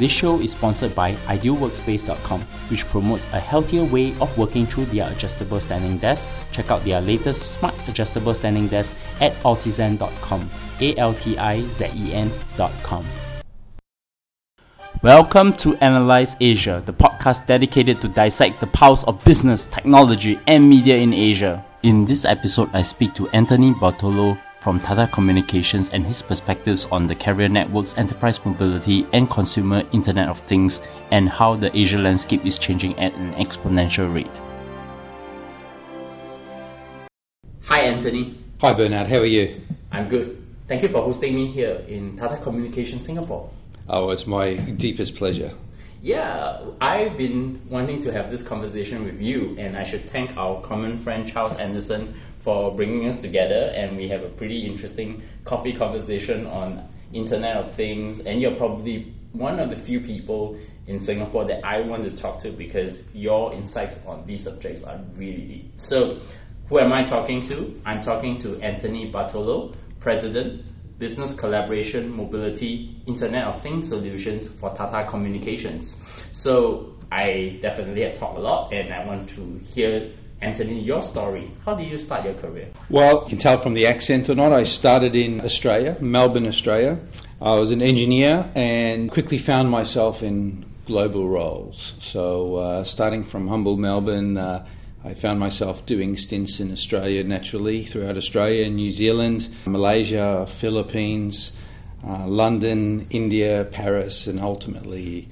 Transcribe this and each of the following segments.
This show is sponsored by idealworkspace.com, which promotes a healthier way of working through their adjustable standing desk. Check out their latest smart adjustable standing desk at altizen.com. A L T I Z E N.com. Welcome to Analyze Asia, the podcast dedicated to dissect the pulse of business, technology, and media in Asia. In this episode, I speak to Anthony Bartolo from Tata Communications and his perspectives on the carrier networks, enterprise mobility, and consumer Internet of Things, and how the Asia landscape is changing at an exponential rate. Hi, Anthony. Hi, Bernard. How are you? I'm good. Thank you for hosting me here in Tata Communications Singapore. Oh, it's my deepest pleasure. Yeah, I've been wanting to have this conversation with you, and I should thank our common friend Charles Anderson for bringing us together. And we have a pretty interesting coffee conversation on Internet of Things. And you're probably one of the few people in Singapore that I want to talk to because your insights on these subjects are really deep. So, who am I talking to? I'm talking to Anthony Bartolo, President business collaboration, mobility, Internet of Things solutions for Tata Communications. So I definitely have talked a lot, and I want to hear Anthony, your story. How did you start your career? Well, you can tell from the accent or not, I started in Australia, Melbourne, Australia. I was an engineer and quickly found myself in global roles. So, uh, starting from humble Melbourne, uh, I found myself doing stints in Australia naturally, throughout Australia, New Zealand, Malaysia, Philippines, uh, London, India, Paris, and ultimately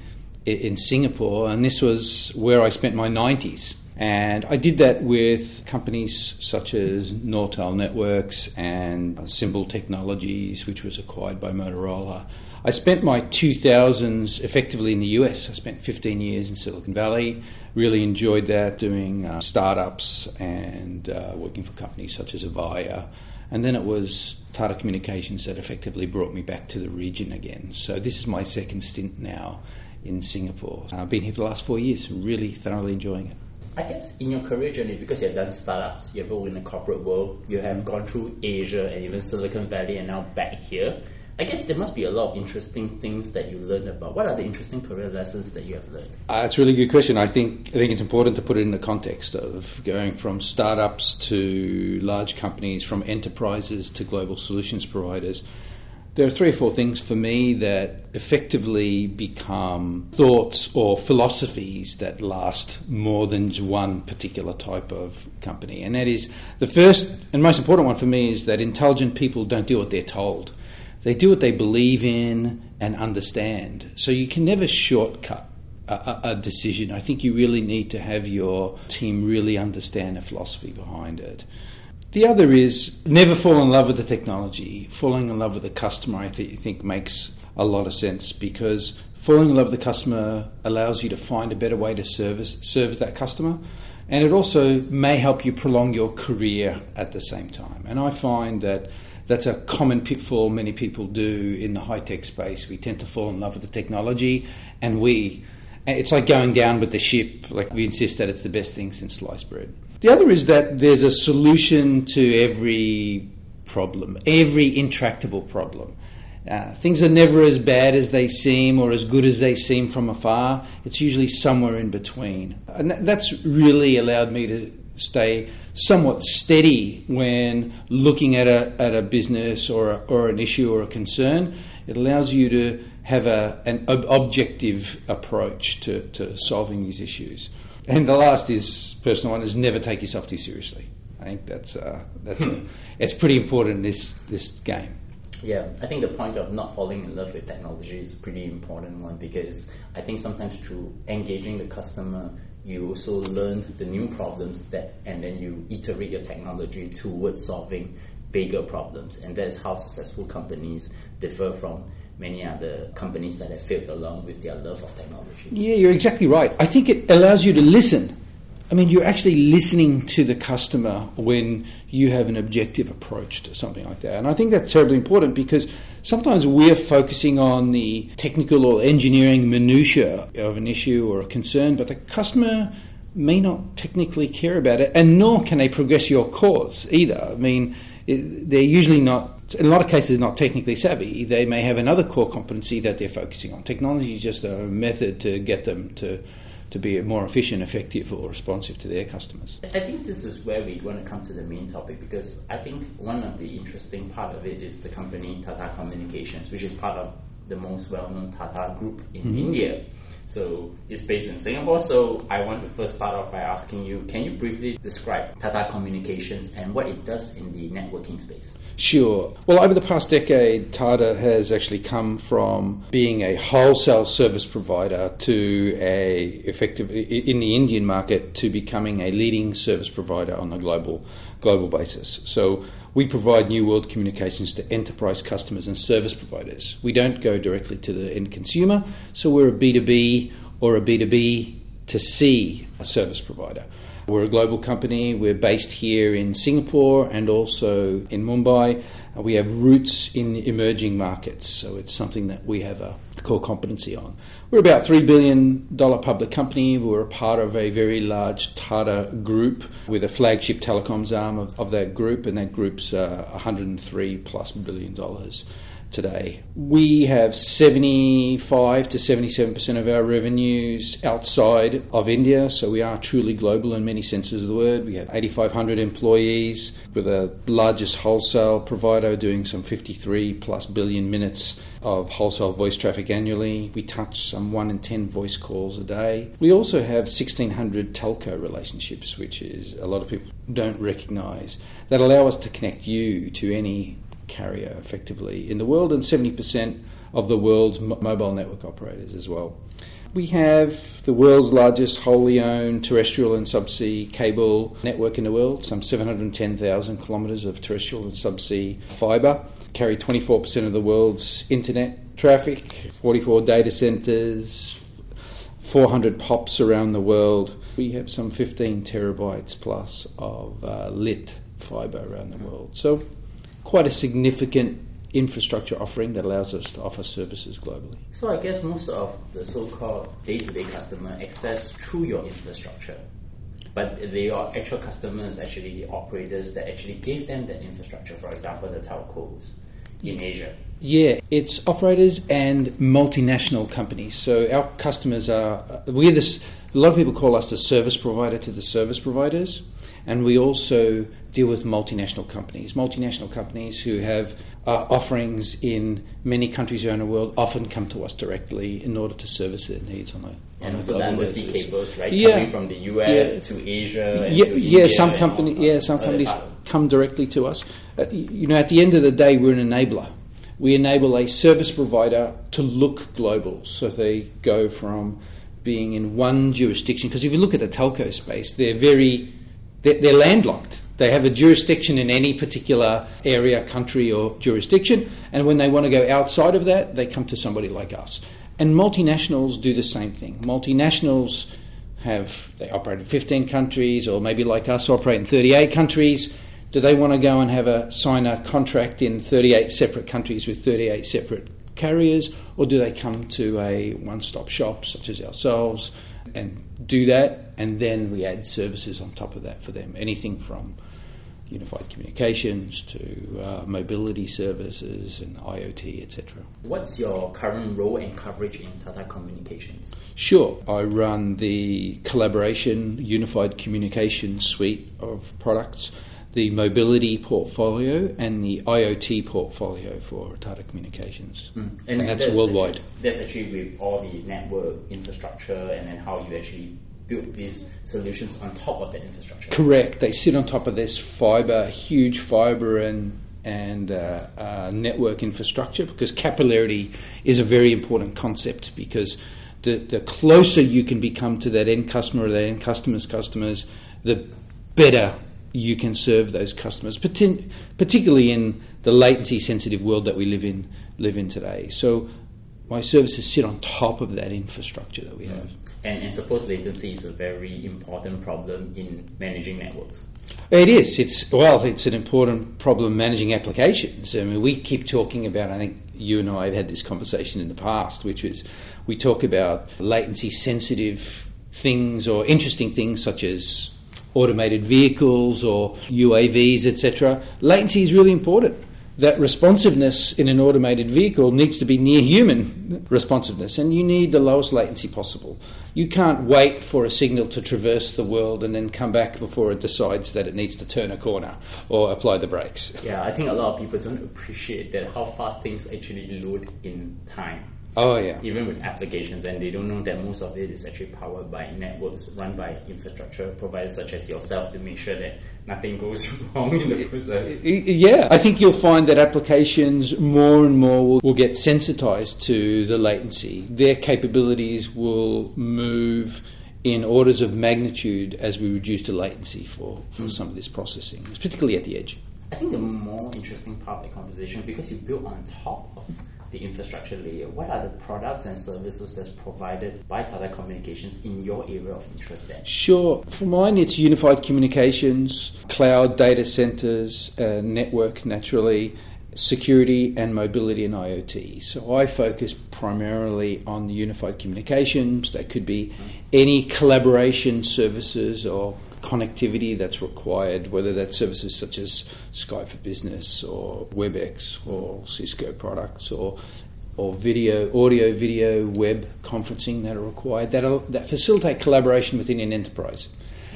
in Singapore. And this was where I spent my 90s. And I did that with companies such as Nortel Networks and Symbol Technologies, which was acquired by Motorola. I spent my 2000s effectively in the US. I spent 15 years in Silicon Valley. Really enjoyed that, doing uh, startups and uh, working for companies such as Avaya. And then it was Tata Communications that effectively brought me back to the region again. So this is my second stint now in Singapore. I've been here for the last four years, really thoroughly enjoying it. I guess in your career journey, because you've done startups, you've worked in the corporate world, you have gone through Asia and even Silicon Valley and now back here. I guess there must be a lot of interesting things that you learned about. What are the interesting career lessons that you have learned? Uh, a really good question. I think I think it's important to put it in the context of going from startups to large companies, from enterprises to global solutions providers. There are three or four things for me that effectively become thoughts or philosophies that last more than one particular type of company. And that is the first and most important one for me is that intelligent people don't do what they're told they do what they believe in and understand. So you can never shortcut a, a, decision. I think you really need to have your team really understand the philosophy behind it. The other is never fall in love with the technology. Falling in love with the customer, I th- think, makes a lot of sense because falling in love with the customer allows you to find a better way to service service that customer, and it also may help you prolong your career at the same time. And I find that that's a common pitfall many people do in the high tech space. We tend to fall in love with the technology, and we it's like going down with the ship. Like we insist that it's the best thing since sliced bread. The other is that there's a solution to every problem, every intractable problem. Uh, things are never as bad as they seem or as good as they seem from afar. It's usually somewhere in between. And that's really allowed me to stay somewhat steady when looking at a, at a business or, a, or an issue or a concern. It allows you to have a, an ob- objective approach to, to solving these issues. And the last is personal one is never take yourself too seriously. I think that's uh, that's a, it's pretty important in this this game. Yeah, I think the point of not falling in love with technology is a pretty important one because I think sometimes through engaging the customer, you also learn the new problems that, and then you iterate your technology towards solving bigger problems. And that's how successful companies differ from many other companies that have failed along with their love of technology. Yeah, you're exactly right. I think it allows you to listen. I mean, you're actually listening to the customer when you have an objective approach to something like that. And I think that's terribly important because sometimes we're focusing on the technical or engineering minutiae of an issue or a concern, but the customer may not technically care about it, and nor can they progress your cause either. I mean, they're usually not in a lot of cases not technically savvy. They may have another core competency that they're focusing on. Technology is just a method to get them to to be more efficient, effective, or responsive to their customers. I think this is where we want to come to the main topic because I think one of the interesting part of it is the company Tata Communications, which is part of the most well-known Tata Group in mm-hmm. India. So it's based in Singapore. So I want to first start off by asking you, can you briefly describe Tata Communications and what it does in the networking space? Sure. Well, over the past decade, Tata has actually come from being a wholesale service provider to a effective in the Indian market to becoming a leading service provider on a global global basis. So we provide New World communications to enterprise customers and service providers. We don't go directly to the end consumer, so we're a B2B or a B2B to C service provider. We're a global company. We're based here in Singapore and also in Mumbai. We have roots in emerging markets, so it's something that we have a core competency on. We're about $3 billion public company. We're a part of a very large Tata group with a flagship telecoms arm of, of that group, and that group's uh, 103 plus billion dollars today. We have 75 to 77% of our revenues outside of India, so we are truly global in many senses of the word. We have 8,500 employees. We're the largest wholesale provider doing some 53 plus billion minutes of wholesale voice traffic annually. We touch some 1 in 10 voice calls a day. We also have 1,600 telco relationships, which is a lot of people don't recognize, that allow us to connect you to any carrier effectively in the world and 70% of the world's mobile network operators as well. We have the world's largest wholly owned terrestrial and subsea cable network in the world, some 710,000 kilometres of terrestrial and subsea fibre, carry 24% of the world's internet traffic, 44 data centres, 400 POPs around the world. We have some 15 terabytes plus of uh, lit fibre around the world. So quite a significant infrastructure offering that allows us to offer services globally. So I guess most of the so-called day-to-day customer access through your infrastructure, but they are actual customers, actually the operators that actually give them that infrastructure. For example, the telcos in Asia. Yeah, it's operators and multinational companies. So our customers are we're this. A lot of people call us the service provider to the service providers, and we also deal with multinational companies. Multinational companies who have uh, offerings in many countries around the world often come to us directly in order to service their needs on a and also the undersea cables, right? Yeah. Coming from the US yeah. to Asia. yeah, yeah. Some company, yeah, some companies come directly to us. Uh, you know, at the end of the day, we're an enabler. We enable a service provider to look global, so they go from being in one jurisdiction. Because if you look at the telco space, they're very they're, they're landlocked they have a jurisdiction in any particular area, country, or jurisdiction, and when they want to go outside of that, they come to somebody like us. And multinationals do the same thing. Multinationals have they operate in 15 countries, or maybe like us, operate in 38 countries. Do they want to go and have a sign a contract in 38 separate countries with 38 separate carriers, or do they come to a one-stop shop such as ourselves and do that, and then we add services on top of that for them? Anything from unified communications to uh, mobility services and IoT, etc. What's your current role and coverage in Tata Communications? Sure, I run the collaboration unified communications suite of products, the mobility portfolio, and the IoT portfolio for Tata Communications, mm. and, and, that's, that's worldwide. Actually, that's actually with all the network infrastructure and then how you actually build these solutions on top of that infrastructure. Correct. They sit on top of this fiber, huge fiber and and uh, uh, network infrastructure because capillarity is a very important concept because the, the closer you can become to that end customer or that end customer's customers, the better you can serve those customers, particularly in the latency sensitive world that we live in live in today. So my services sit on top of that infrastructure that we have. And, and suppose latency is a very important problem in managing networks. It is. It's well, it's an important problem managing applications. I mean, we keep talking about. I think you and I have had this conversation in the past, which is we talk about latency sensitive things or interesting things such as automated vehicles or UAVs, etc. Latency is really important that responsiveness in an automated vehicle needs to be near human responsiveness, and you need the lowest latency possible. You can't wait for a signal to traverse the world and then come back before it decides that it needs to turn a corner or apply the brakes. Yeah, I think a lot of people don't appreciate that how fast things actually load in time. Oh yeah. Even with applications, and they don't know that most of it is actually powered by networks run by infrastructure providers such as yourself to make sure that nothing goes wrong in the process. Yeah, I think you'll find that applications more and more will, will get sensitized to the latency. Their capabilities will move in orders of magnitude as we reduce the latency for, for mm. some of this processing, particularly at the edge. I think the more interesting part of the conversation, because you build on top of the infrastructure layer, what are the products and services that's provided by Tata Communications in your area of interest then? Sure. For mine, it's unified communications, cloud data centers, uh, network naturally, security and mobility and IoT. So I focus primarily on the unified communications. That could be any collaboration services or connectivity that's required, whether that's services such as Skype for Business or WebEx or Cisco products or or video, audio, video, web conferencing that are required that are, that facilitate collaboration within an enterprise.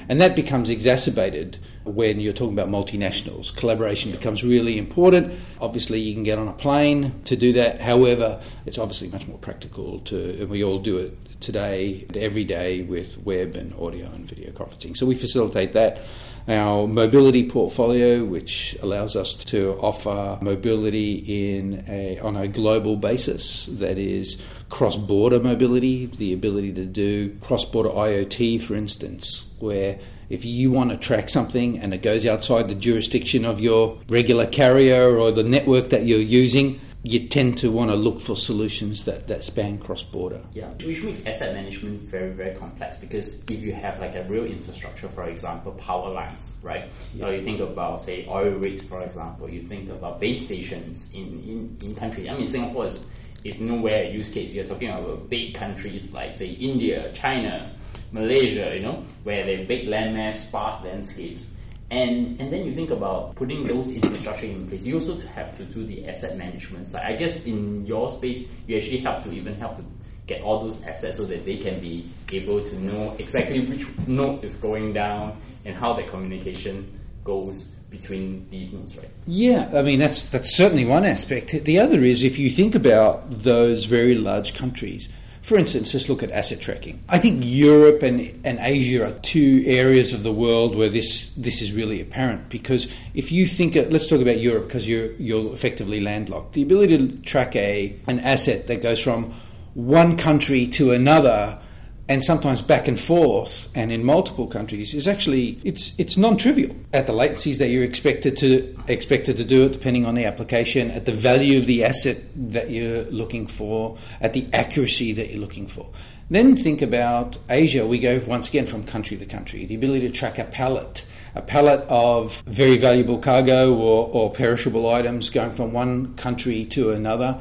And that becomes exacerbated when you're talking about multinationals. Collaboration becomes really important. Obviously, you can get on a plane to do that. However, it's obviously much more practical to, and we all do it today, every day, with web and audio and video conferencing. So we facilitate that. Our mobility portfolio, which allows us to offer mobility in a, on a global basis, that is cross border mobility, the ability to do cross border IoT, for instance, where if you want to track something and it goes outside the jurisdiction of your regular carrier or the network that you're using, you tend to want to look for solutions that, that span cross border. Yeah, which makes asset management very, very complex because if you have like a real infrastructure, for example, power lines, right? Yeah. Or you think about, say, oil rigs, for example, you think about base stations in, in, in countries. I mean, Singapore is, is nowhere a use case. You're talking about big countries like, say, India, China, Malaysia, you know, where they have big landmass, sparse landscapes and, and then you think about putting those infrastructure in place. You also have to do the asset management side. I guess in your space, you actually have to even help to get all those assets so that they can be able to know exactly which node is going down and how the communication goes between these nodes, right? Yeah, I mean that's that's certainly one aspect. The other is if you think about those very large countries for instance, just look at asset tracking. I think Europe and, and Asia are two areas of the world where this this is really apparent because if you think, of, let's talk about Europe because you're you're effectively landlocked. The ability to track a an asset that goes from one country to another and sometimes back and forth and in multiple countries is actually it's it's non-trivial. At the latencies that you're expected to expected to do it depending on the application at the value of the asset that you're looking for at the accuracy that you're looking for. Then think about Asia. We go once again from country to country. The ability to track a pallet a pallet of very valuable cargo or, or perishable items going from one country to another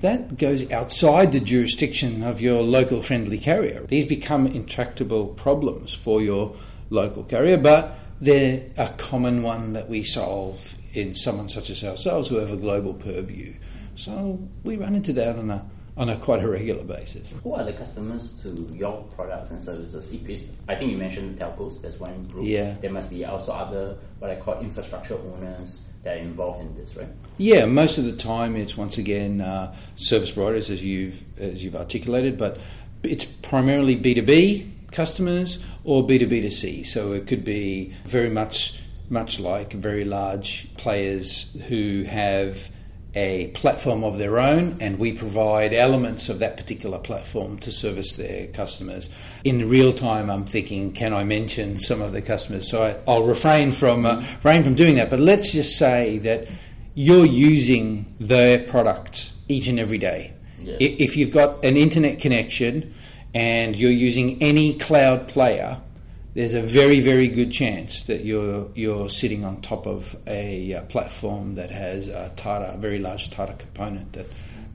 that goes outside the jurisdiction of your local friendly carrier. These become intractable problems for your local carrier, but they're a common one that we solve in someone such as ourselves who have a global purview. So we run into that on a on a quite a regular basis. Who are the customers to your products and services? It is. I think you mentioned telcos. That's one group. Yeah. There must be also other what I call infrastructure owners that are involved in this, right? Yeah. Most of the time, it's once again uh, service providers, as you've as you've articulated, but it's primarily B two B customers or B two B to C. So it could be very much much like very large players who have a platform of their own, and we provide elements of that particular platform to service their customers. In real time, I'm thinking, can I mention some of the customers? So I, will refrain from uh, refrain from doing that. But let's just say that you're using their products each and every day. Yes. If you've got an internet connection and you're using any cloud player, there's a very, very good chance that you're you're sitting on top of a uh, platform that has a Tata, a very large Tata component that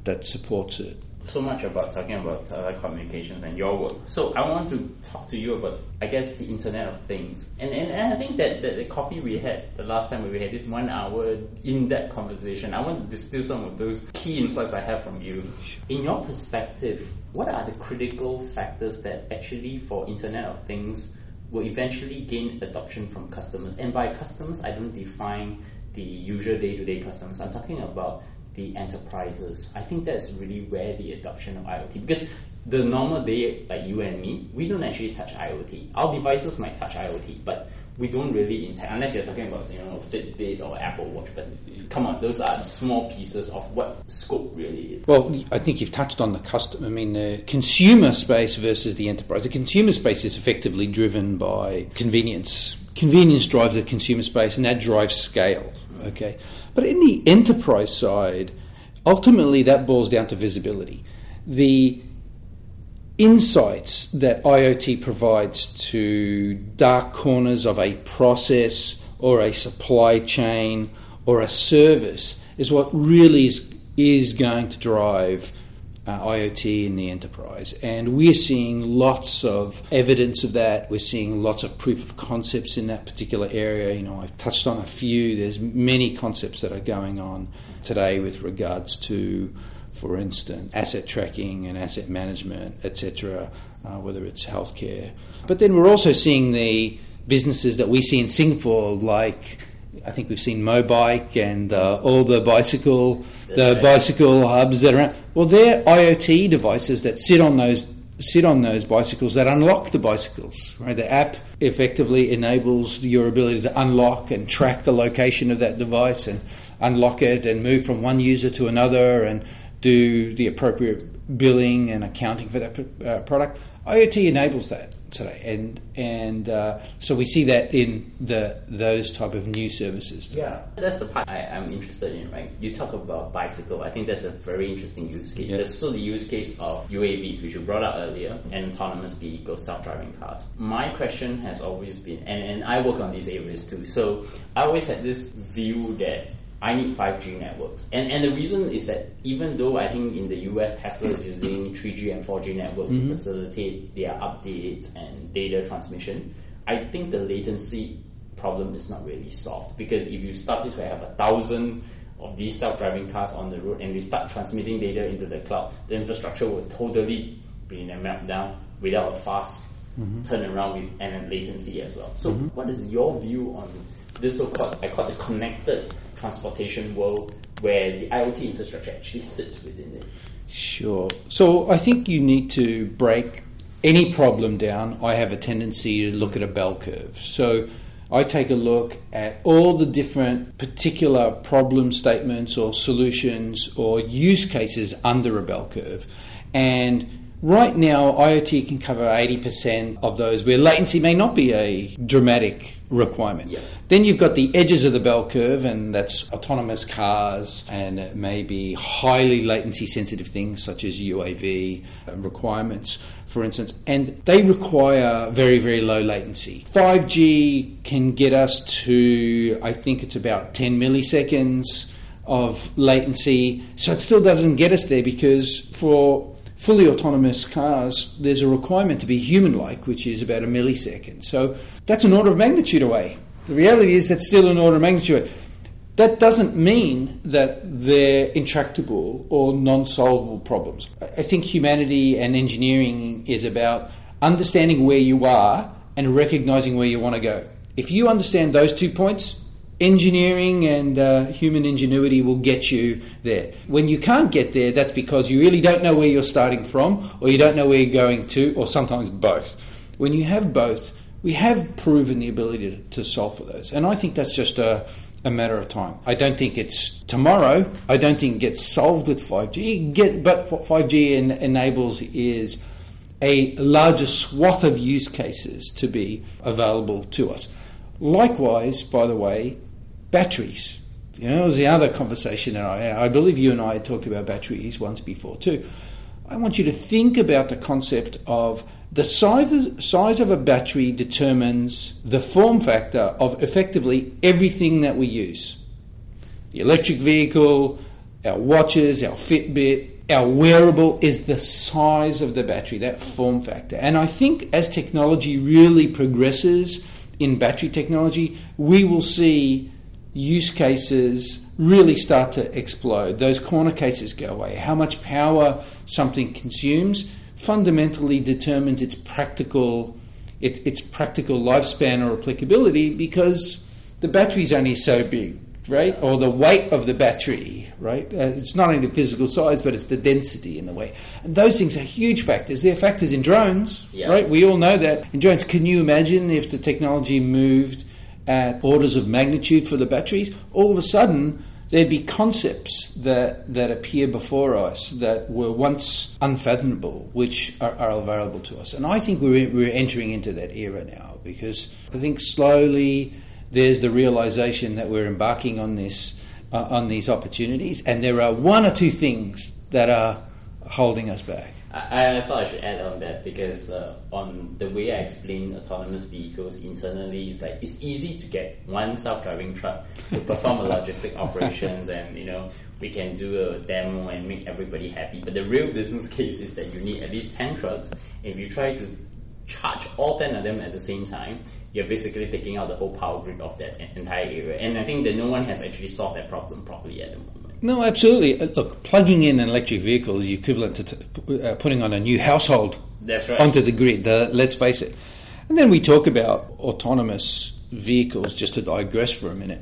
that supports it. so much about talking about telecommunications and your work. So I want to talk to you about, I guess, the Internet of Things. And, and, and I think that, that the coffee we had the last time we had this one hour in depth conversation, I want to distill some of those key insights I have from you. In your perspective, what are the critical factors that actually for Internet of Things will eventually gain adoption from customers? And by customers, I don't define the usual day to day customers. I'm talking about the enterprises. I think that's really where the adoption of IoT because the normal day like you and me, we don't actually touch IoT. Our devices might touch IoT, but we don't really intend unless you're talking about you know Fitbit or Apple Watch. But come on, those are small pieces of what scope really is. Well, I think you've touched on the customer. I mean, the consumer space versus the enterprise. The consumer space is effectively driven by convenience. Convenience drives the consumer space, and that drives scale. Okay, but in the enterprise side, ultimately that boils down to visibility. The insights that IoT provides to dark corners of a process or a supply chain or a service is what really is, is going to drive uh, IoT in the enterprise. And we're seeing lots of evidence of that. We're seeing lots of proof of concepts in that particular area. You know, I've touched on a few. There's many concepts that are going on today with regards to, for instance, asset tracking and asset management, etc., uh, whether it's healthcare. But then we're also seeing the businesses that we see in Singapore, like I think we've seen Mobike and uh, all the bicycle, the bicycle hubs that are. Out. Well, they're IoT devices that sit on those sit on those bicycles that unlock the bicycles. Right, the app effectively enables your ability to unlock and track the location of that device and unlock it and move from one user to another and do the appropriate billing and accounting for that uh, product. IoT enables that today, and and uh, so we see that in the those type of new services. Today. Yeah, that's the part I, am interested in. Right, you talk about bicycle. I think that's a very interesting use case. There's also the use case of UAVs, which you brought up earlier, and autonomous vehicles, self-driving cars. My question has always been, and, and I work on these areas too. So I always had this view that I need 5G networks. And, and the reason is that even though I think in the US Tesla is using 3G and 4G networks mm-hmm. to facilitate their updates and data transmission, I think the latency problem is not really solved because if you started to have a thousand of these self-driving cars on the road and we start transmitting data into the cloud, the infrastructure will totally be in a meltdown without a fast mm-hmm. turnaround with and latency as well. So, mm-hmm. what is your view on this so-called I call the connected transportation world where the IoT infrastructure actually sits within it? Sure. So I think you need to break any problem down. I have a tendency to look at a bell curve. So I take a look at all the different particular problem statements or solutions or use cases under a bell curve. And right now, IoT can cover 80% of those where latency may not be a dramatic requirement. Yeah. Then you've got the edges of the bell curve, and that's autonomous cars and maybe highly latency sensitive things such as UAV um, requirements, for instance, and they require very, very low latency. 5G can get us to, I think it's about 10 milliseconds of latency, so it still doesn't get us there because for fully autonomous cars, there's a requirement to be human like, which is about a millisecond. So that's an order of magnitude away. The reality is that's still an order of magnitude away. That doesn't mean that they're intractable or non solvable problems. I think humanity and engineering is about understanding where you are and recognizing where you want to go. If you understand those two points, engineering and uh, human ingenuity will get you there. When you can't get there, that's because you really don't know where you're starting from, or you don't know where you're going to, or sometimes both. When you have both, we have proven the ability to, to solve for those. And I think that's just a, a matter of time. I don't think it's tomorrow. I don't think it gets solved with 5G. Get, but what 5G en- enables is a larger swath of use cases to be available to us. Likewise, by the way, batteries. You know, it was the other conversation that I I believe you and I had talked about batteries once before too. I want you to think about the concept of the size, size of a battery determines the form factor of effectively everything that we use. The electric vehicle, our watches, our Fitbit, our wearable is the size of the battery, that form factor. And I think as technology really progresses in battery technology, we will see use cases really start to explode. Those corner cases go away. How much power something consumes fundamentally determines its practical it, its practical lifespan or applicability because the battery's only so big, right? Or the weight of the battery, right? Uh, it's not only the physical size, but it's the density in the way. And those things are huge factors. They're factors in drones, yeah. right? We all know that. In drones, can you imagine if the technology moved at orders of magnitude for the batteries? All of a sudden, there'd be concepts that, that appear before us that were once unfathomable, which are, are available to us. And I think we're, we're entering into that era now because I think slowly there's the realization that we're embarking on this uh, on these opportunities, and there are one or two things that are holding us back. I, I, thought I should add on that because uh, on the way I explain autonomous vehicles internally, it's like it's easy to get one self-driving truck to perform a logistic operations, and you know we can do a demo and make everybody happy. But the real business case is that you need at least ten trucks. If you try to charge all 10 of them at the same time, you're basically taking out the whole power grid of that entire area. And I think that no one has actually solved that problem properly at the moment. No, absolutely. Uh, look, plugging in an electric vehicle is equivalent to t- uh, putting on a new household right. onto the grid. Uh, let's face it. And then we talk about autonomous vehicles, just to digress for a minute.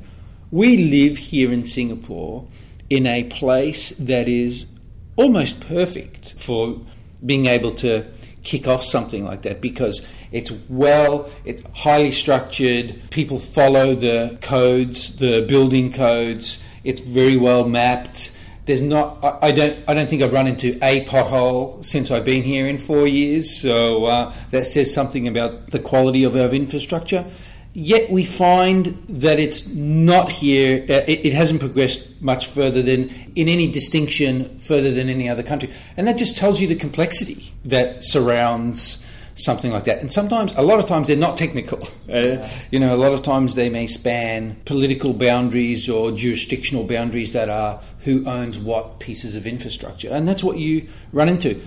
We live here in Singapore in a place that is almost perfect for being able to kick off something like that because it's well, it's highly structured. People follow the codes, the building codes it's very well mapped. There's not. I, don't. I don't think I've run into a pothole since I've been here in four years. So uh, that says something about the quality of our infrastructure. Yet we find that it's not here. Uh, it, it, hasn't progressed much further than in any distinction further than any other country, and that just tells you the complexity that surrounds something like that. And sometimes, a lot of times, they're not technical. Uh, you know, a lot of times they may span political boundaries or jurisdictional boundaries that are who owns what pieces of infrastructure. And that's what you run into.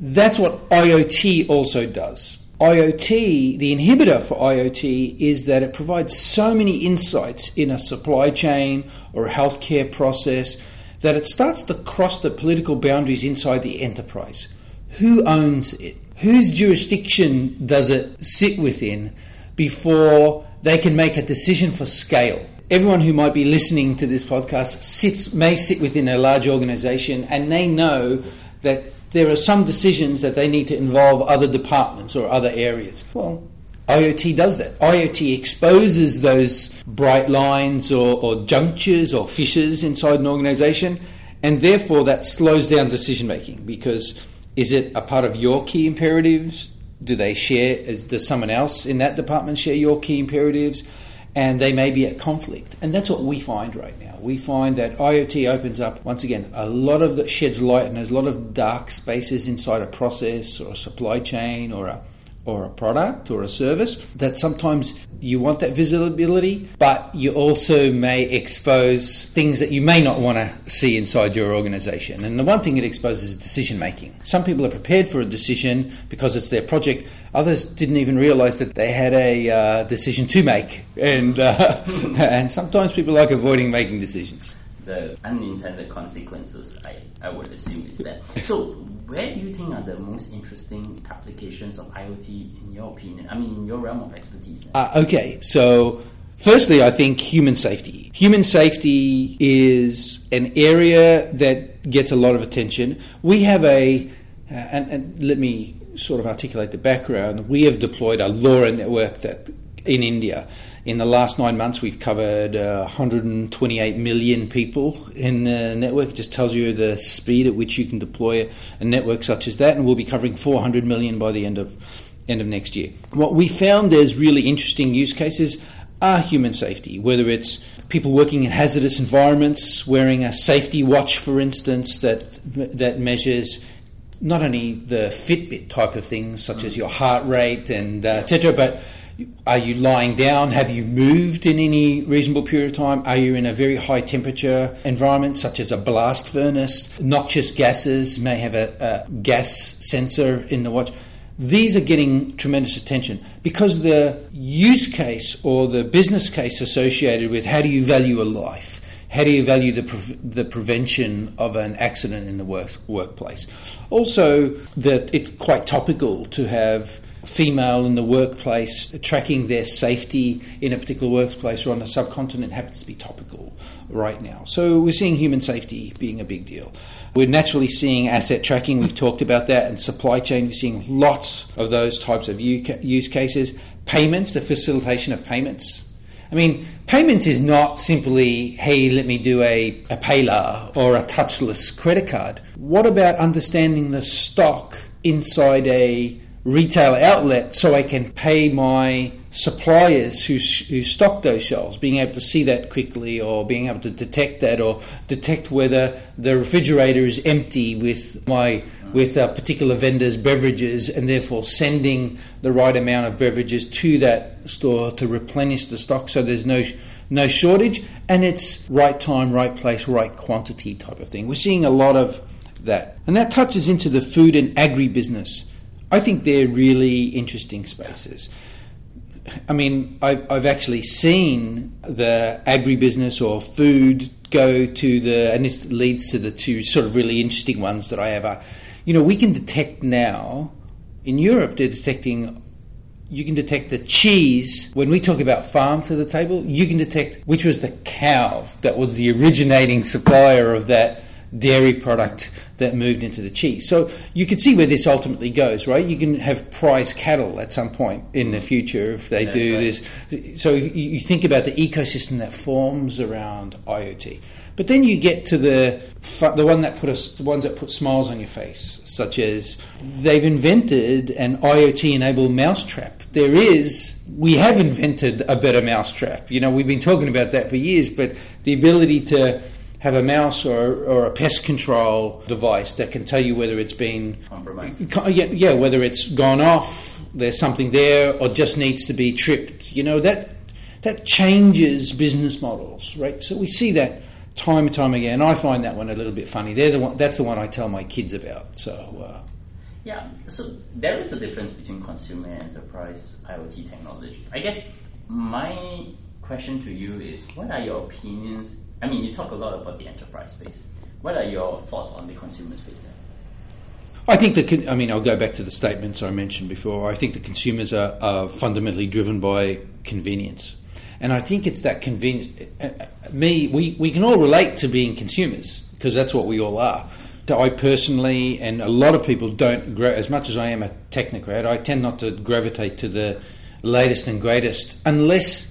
That's what IoT also does. IoT, the inhibitor for IoT is that it provides so many insights in a supply chain or a healthcare process that it starts to cross the political boundaries inside the enterprise. Who owns it? Whose jurisdiction does it sit within before they can make a decision for scale? Everyone who might be listening to this podcast sits may sit within a large organization and they know that there are some decisions that they need to involve other departments or other areas. Well, IoT does that. IoT exposes those bright lines or, or junctures or fissures inside an organization, and therefore that slows down decision making because is it a part of your key imperatives? Do they share? Does someone else in that department share your key imperatives? And they may be at conflict. And that's what we find right now. We find that IoT opens up, once again, a lot of that sheds light and there's a lot of dark spaces inside a process or a supply chain or a or a product or a service that sometimes you want that visibility, but you also may expose things that you may not want to see inside your organization. And the one thing it exposes is decision making. Some people are prepared for a decision because it's their project. Others didn't even realize that they had a uh, decision to make. And, uh, and sometimes people like avoiding making decisions the unintended consequences, I, I would assume, is that. So, where do you think are the most interesting applications of IoT in your opinion? I mean, in your realm of expertise? Uh, okay, so Firstly, I think human safety. Human safety is an area that gets a lot of attention. We have a, uh, and, and, let me sort of articulate the background. We have deployed a LoRa network that in India in the last nine months, we've covered uh, 128 million people in the network. It just tells you the speed at which you can deploy a network such as that, and we'll be covering 400 million by the end of end of next year. What we found as really interesting use cases are human safety, whether it's people working in hazardous environments, wearing a safety watch, for instance, that that measures not only the Fitbit type of things, such as your heart rate and uh, etc., but Are you lying down? Have you moved in any reasonable period of time? Are you in a very high temperature environment, such as a blast furnace? Noxious gases may have a, a gas sensor in the watch. These are getting tremendous attention because the use case or the business case associated with how do you value a life? How do you value the, pre- the prevention of an accident in the work- workplace? Also, that it's quite topical to have female in the workplace tracking their safety in a particular workplace or on a subcontinent happens to be topical right now. So we're seeing human safety being a big deal. We're naturally seeing asset tracking, we've talked about that, and supply chain, we're seeing lots of those types of use cases. Payments, the facilitation of payments. I mean, payments is not simply, hey, let me do a, a payla or a touchless credit card. What about understanding the stock inside a retail outlet so I can pay my suppliers who, who stock those shelves, being able to see that quickly or being able to detect that or detect whether the refrigerator is empty with my with a particular vendor's beverages and therefore sending the right amount of beverages to that store to replenish the stock so there's no no shortage and it's right time right place right quantity type of thing. We're seeing a lot of that. And that touches into the food and agribusiness I think they're really interesting spaces. I mean, I've, I've actually seen the agribusiness or food go to the, and this leads to the two sort of really interesting ones that I have. Are, you know, we can detect now in Europe, they're detecting. You can detect the cheese when we talk about farm to the table. You can detect which was the cow that was the originating supplier of that dairy product that moved into the cheese. So you can see where this ultimately goes, right? You can have prize cattle at some point in the future if they do right. this. So you think about the ecosystem that forms around IoT. But then you get to the the one that put us the ones that put smiles on your face, such as they've invented an IoT enabled mousetrap. There is we have invented a better mousetrap. You know, we've been talking about that for years, but the ability to have a mouse or, or a pest control device that can tell you whether it's been compromised. Yeah, yeah, whether it's gone off, there's something there, or just needs to be tripped. You know that that changes business models, right? So we see that time and time again. I find that one a little bit funny. They're the one. That's the one I tell my kids about. So. Uh, yeah, so there is a difference between consumer and enterprise IoT technologies. I guess my question to you is what are your opinions I mean, you talk a lot about the enterprise space. What are your thoughts on the consumer space then? I think that, I mean, I'll go back to the statements I mentioned before. I think the consumers are, are fundamentally driven by convenience. And I think it's that convenience. Uh, uh, me, we, we can all relate to being consumers because that's what we all are. So I personally, and a lot of people don't, as much as I am a technocrat, I tend not to gravitate to the latest and greatest unless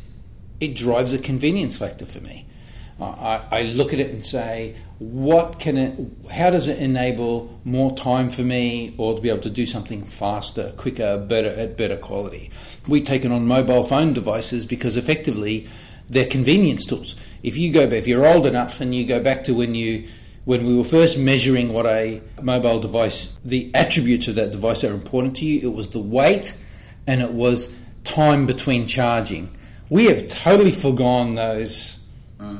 it drives a convenience factor for me. I, I, look at it and say, what can it? How does it enable more time for me, or to be able to do something faster, quicker, better at better quality? We take it on mobile phone devices because effectively they're convenience tools. If you go, if you're old enough and you go back to when you when we were first measuring what a mobile device, the attributes of that device that are important to you, it was the weight and it was time between charging. We have totally forgone those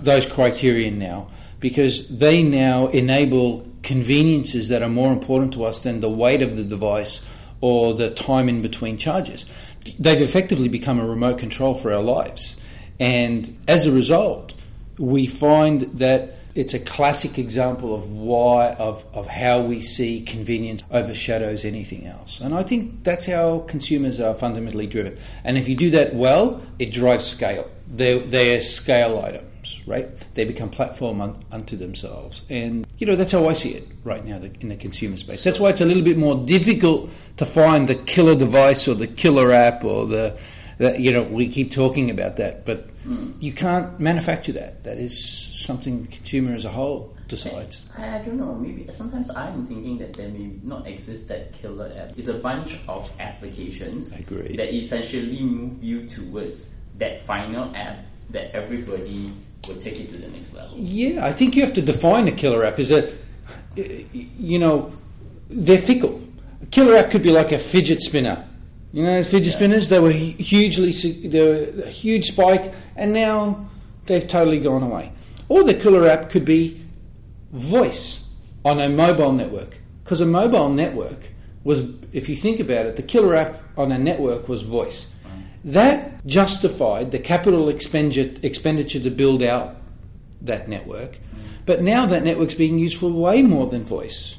those criteria now because they now enable conveniences that are more important to us than the weight of the device or the time in between charges. They've effectively become a remote control for our lives. And as a result, we find that it's a classic example of why of, of how we see convenience overshadows anything else. And I think that's how consumers are fundamentally driven. And if you do that well, it drives scale. They're, they're scale items right? They become platform un- unto themselves, and you know that's how I see it right now in the consumer space. That's why it's a little bit more difficult to find the killer device or the killer app or the, the you know we keep talking about that, but mm. you can't manufacture that. That is something the consumer as a whole decides. I, I don't know. Maybe sometimes I'm thinking that there may not exist that killer app. It's a bunch of applications that essentially move you towards that final app that everybody would take it to the next level. Yeah, I think you have to define a killer app. Is it, you know they're fickle. A killer app could be like a fidget spinner. You know, fidget yeah. spinners, they were hugely, they were a huge spike, and now they've totally gone away. Or the killer app could be voice on a mobile network. Because a mobile network was, if you think about it, the killer app on a network was voice. That justified the capital expenditure to build out that network. But now that network's being used for way more than voice.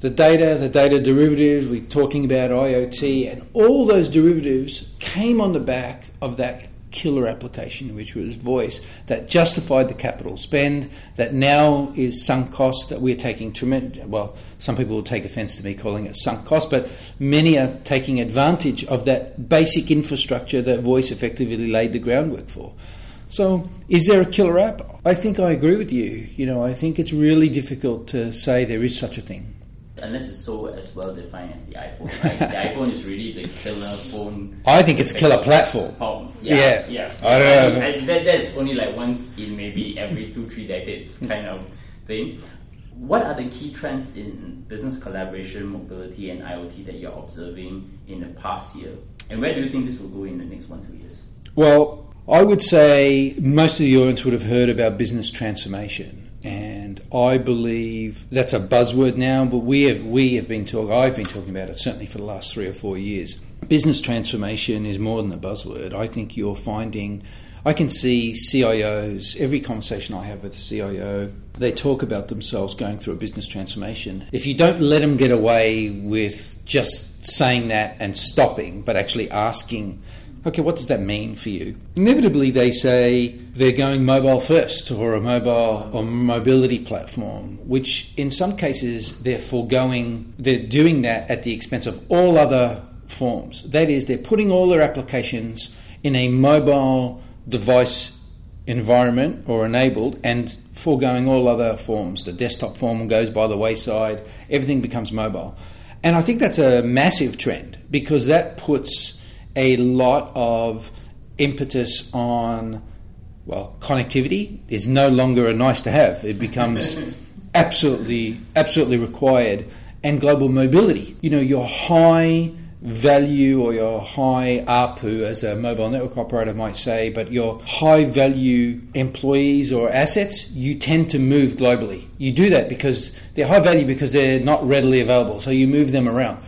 The data, the data derivatives, we're talking about IoT, and all those derivatives came on the back of that killer application, which was voice, that justified the capital spend, that now is sunk cost that we're taking tremendous. Well, some people will take offence to me calling it sunk cost, but many are taking advantage of that basic infrastructure that voice effectively laid the groundwork for. So, is there a killer app? I think I agree with you. You know, I think it's really difficult to say there is such a thing unless it's so as well defined as the iPhone. Right? the iPhone is really the killer phone. I think it's a killer platform. Oh, yeah, yeah, yeah. I don't know. I, I, that, that's only like once in maybe every two three decades kind of thing. What are the key trends in business collaboration, mobility, and IoT that you're observing in the past year? And where do you think this will go in the next one two years? Well, I would say most of the audience would have heard about business transformation and I believe that's a buzzword now, but we have we have been talking. I've been talking about it certainly for the last three or four years. Business transformation is more than a buzzword. I think you're finding. I can see CIOs. Every conversation I have with a CIO, they talk about themselves going through a business transformation. If you don't let them get away with just saying that and stopping, but actually asking Okay, what does that mean for you? Inevitably, they say they're going mobile first or a mobile or mobility platform, which in some cases they're foregoing, they're doing that at the expense of all other forms. That is, they're putting all their applications in a mobile device environment or enabled and foregoing all other forms. The desktop form goes by the wayside, everything becomes mobile. And I think that's a massive trend because that puts a lot of impetus on well connectivity is no longer a nice to have it becomes absolutely absolutely required and global mobility you know your high value or your high ARPU, as a mobile network operator might say, but your high value employees or assets, you tend to move globally. You do that because they're high value because they're not readily available, so you move them around.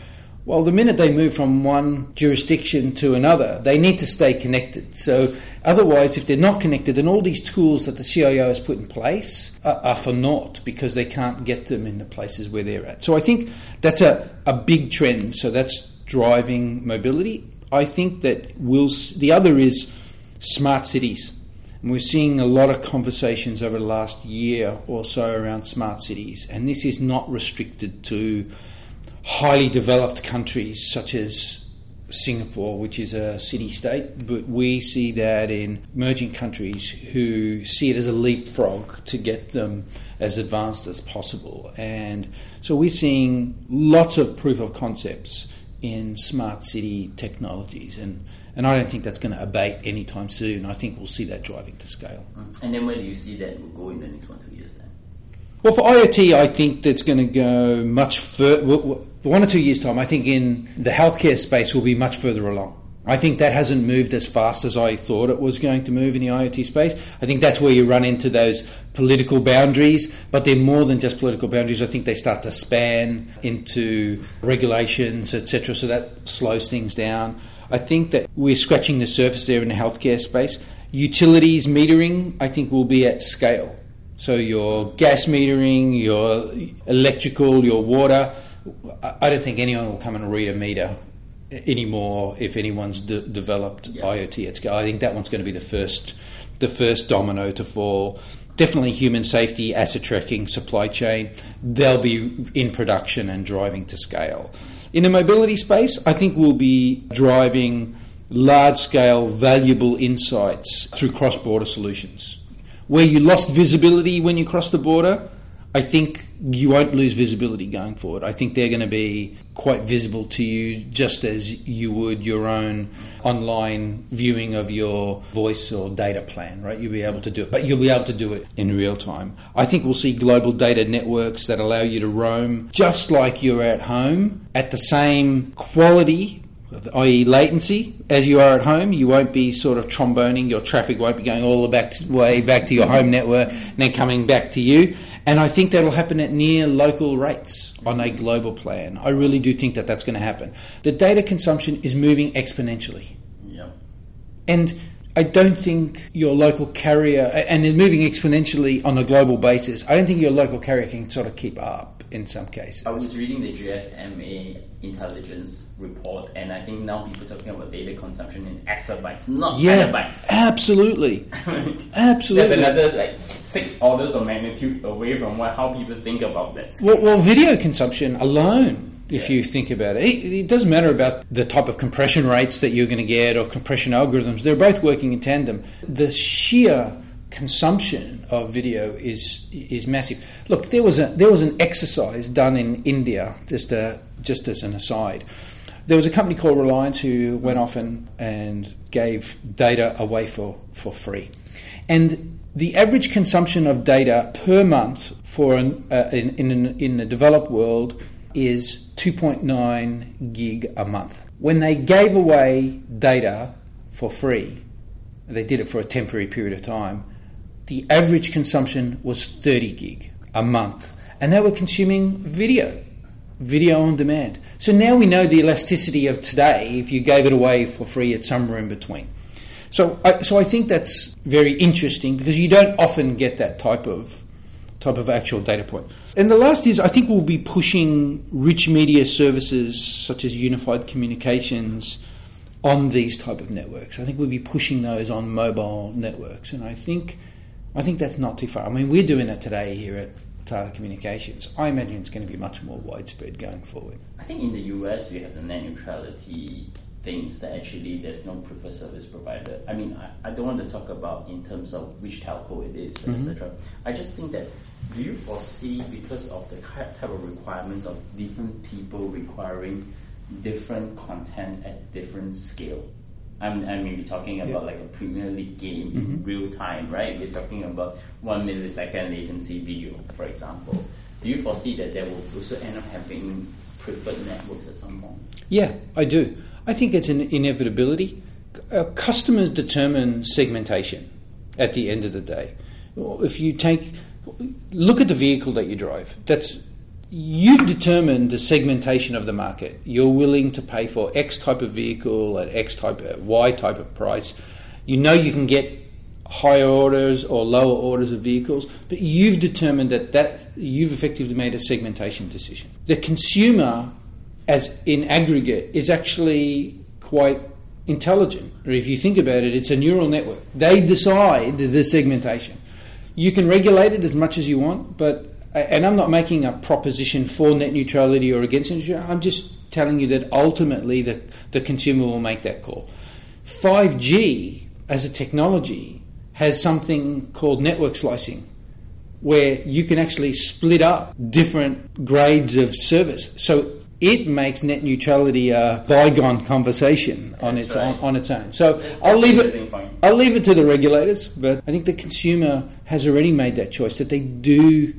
Well, the minute they move from one jurisdiction to another, they need to stay connected. So, otherwise, if they're not connected, then all these tools that the CIO has put in place are, are, for naught because they can't get them in the places where they're at. So, I think that's a, a big trend. So, that's driving mobility. I think that will the other is smart cities. And we're seeing a lot of conversations over the last year or so around smart cities. And this is not restricted to highly developed countries such as Singapore, which is a city state, but we see that in emerging countries who see it as a leapfrog to get them as advanced as possible. And so we're seeing lots of proof of concepts in smart city technologies. And, and I don't think that's going to abate anytime soon. I think we'll see that driving to scale. And then where do you see that will go in the next one, two years then? Well, for IoT, I think that's going to go much further. One or two years' time, I think in the healthcare space will be much further along. I think that hasn't moved as fast as I thought it was going to move in the IoT space. I think that's where you run into those political boundaries, but they're more than just political boundaries. I think they start to span into regulations, etc. So that slows things down. I think that we're scratching the surface there in the healthcare space. Utilities metering, I think, will be at scale. So your gas metering, your electrical, your water. I don't think anyone will come and read a meter anymore if anyone's de- developed yeah. IoT at scale. I think that one's going to be the first, the first domino to fall. Definitely human safety, asset tracking, supply chain. They'll be in production and driving to scale. In the mobility space, I think we'll be driving large scale, valuable insights through cross border solutions where you lost visibility when you crossed the border, I think you won't lose visibility going forward. I think they're going to be quite visible to you just as you would your own online viewing of your voice or data plan, right? You'll be able to do it, but you'll be able to do it in real time. I think we'll see global data networks that allow you to roam just like you're at home at the same quality i.e., latency, as you are at home. You won't be sort of tromboning, your traffic won't be going all the back to, way back to your home network and then coming back to you. And I think that'll happen at near local rates on a global plan. I really do think that that's going to happen. The data consumption is moving exponentially. And I don't think your local carrier, and moving exponentially on a global basis, I don't think your local carrier can sort of keep up in some cases. I was reading the GSMA intelligence report, and I think now people are talking about data consumption in exabytes, not Yeah, petabytes. absolutely. Absolutely. That's another like six orders of magnitude away from what how people think about that. Well, well, video consumption alone, if Yeah. you think about it, it, it doesn't matter about the type of compression rates that you're going to get or compression algorithms. They're both working in tandem. The sheer consumption of video is is massive. Look, there was a there was an exercise done in India. Just a, just as an aside, there was a company called Reliance who went off and, and gave data away for, for free, and the average consumption of data per month for an, uh, in, in, in the developed world is 2.9 gig a month. When they gave away data for free, they did it for a temporary period of time, the average consumption was 30 gig a month. And they were consuming video, video on demand. So now we know the elasticity of today if you gave it away for free at somewhere in between. So, I, so I think that's very interesting because you don't often get that type of type of actual data point. And the last is I think we'll be pushing rich media services such as unified communications on these type of networks. I think we'll be pushing those on mobile networks, and I think I think that's not too far. I mean, we're doing it today here at Tata Communications. I imagine it's going to be much more widespread going forward. I think in the US we have the net neutrality things that actually there's no preferred service provider. I mean, I, I don't want to talk about in terms of which telco it is, etc. Mm-hmm. I just think that do you foresee because of the type of requirements of different people requiring different content at different scale? I'm, I mean, we're talking about like a Premier League game in real time, right? We're talking about one millisecond latency video, for example. Do you foresee that there will also end up having preferred networks at some point? Yeah, I do. I think it's an inevitability. Uh, customers determine segmentation at the end of the day. If you take, look at the vehicle that you drive. That's you've determined the segmentation of the market. You're willing to pay for X type of vehicle at X type, at Y type of price. You know you can get higher orders or lower orders of vehicles, but you've determined that, that you've effectively made a segmentation decision. The consumer, as in aggregate, is actually quite intelligent. Or if you think about it, it's a neural network. They decide the segmentation. You can regulate it as much as you want, but and I'm not making a proposition for net neutrality or against neutrality. I'm just telling you that ultimately the, the consumer will make that call. 5G as a technology has something called network slicing, where you can actually split up different grades of service. So it makes net neutrality a bygone conversation on its right. on, on its own. So I'll leave it. I'll leave it to the regulators, but I think the consumer has already made that choice that they do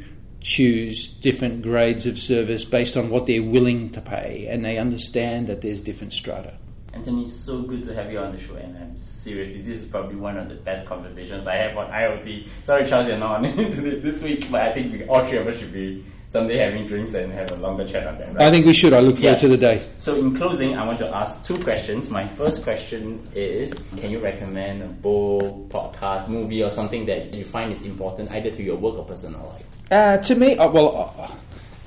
choose different grades of service based on what they're willing to pay, and they understand that there's different strata. Anthony, it's so good to have you on the show, and I'm seriously, this is probably one of the best conversations I have on IoT. Sorry, Charles, you're not on this week, but I think we, all three of us should be someday having drinks and have a longer chat on them. Right? I think we should. I look forward Yeah. to the day. So, in closing, I want to ask two questions. My first question is Can you recommend a book, podcast, movie, or something that you find is important either to your work or personal life? Uh, to me, uh, well, uh,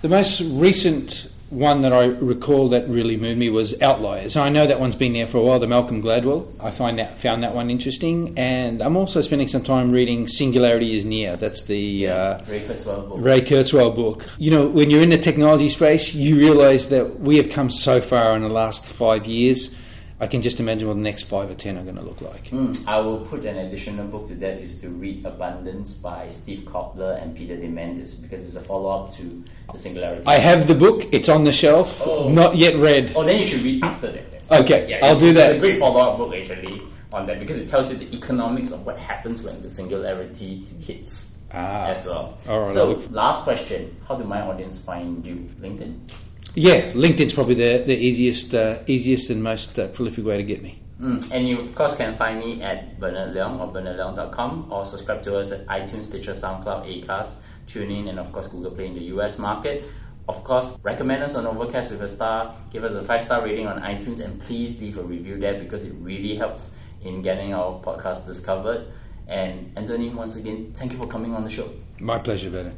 the most recent one that I recall that really moved me was Outliers. I know that one's been there for a while, the Malcolm Gladwell. I find that found that one interesting, and I'm also spending some time reading Singularity is Near. That's the uh, Ray Kurzweil book. Ray Kurzweil book. You know, when you're in the technology space, you realise that we have come so far in the last five years. I can just imagine what the next five or ten are going to look like. Mm, I will put an additional book to that is to read Abundance by Steve Kotler and Peter Diamandis because it's a follow up to The Singularity. I have the book; it's on the shelf, Oh. not yet read. Oh, then you should read after that. then. Okay, Yeah, I'll it's, do it's that. a great follow up book actually on that because it tells you the economics of what happens when the singularity hits Ah. as well. All right, So, last question: How do my audience find you? LinkedIn. Yeah, LinkedIn's probably the, the easiest uh, easiest and most uh, prolific way to get me. Mm. And you, of course, can find me at Bernard Leong or bernardleong.com or subscribe to us at iTunes, Stitcher, SoundCloud, Acast, TuneIn, and of course Google Play in the US market. Of course, recommend us on Overcast with a star, give us a five star rating on iTunes, and please leave a review there because it really helps in getting our podcast discovered. And Anthony, once again, thank you for coming on the show. My pleasure, Bernard.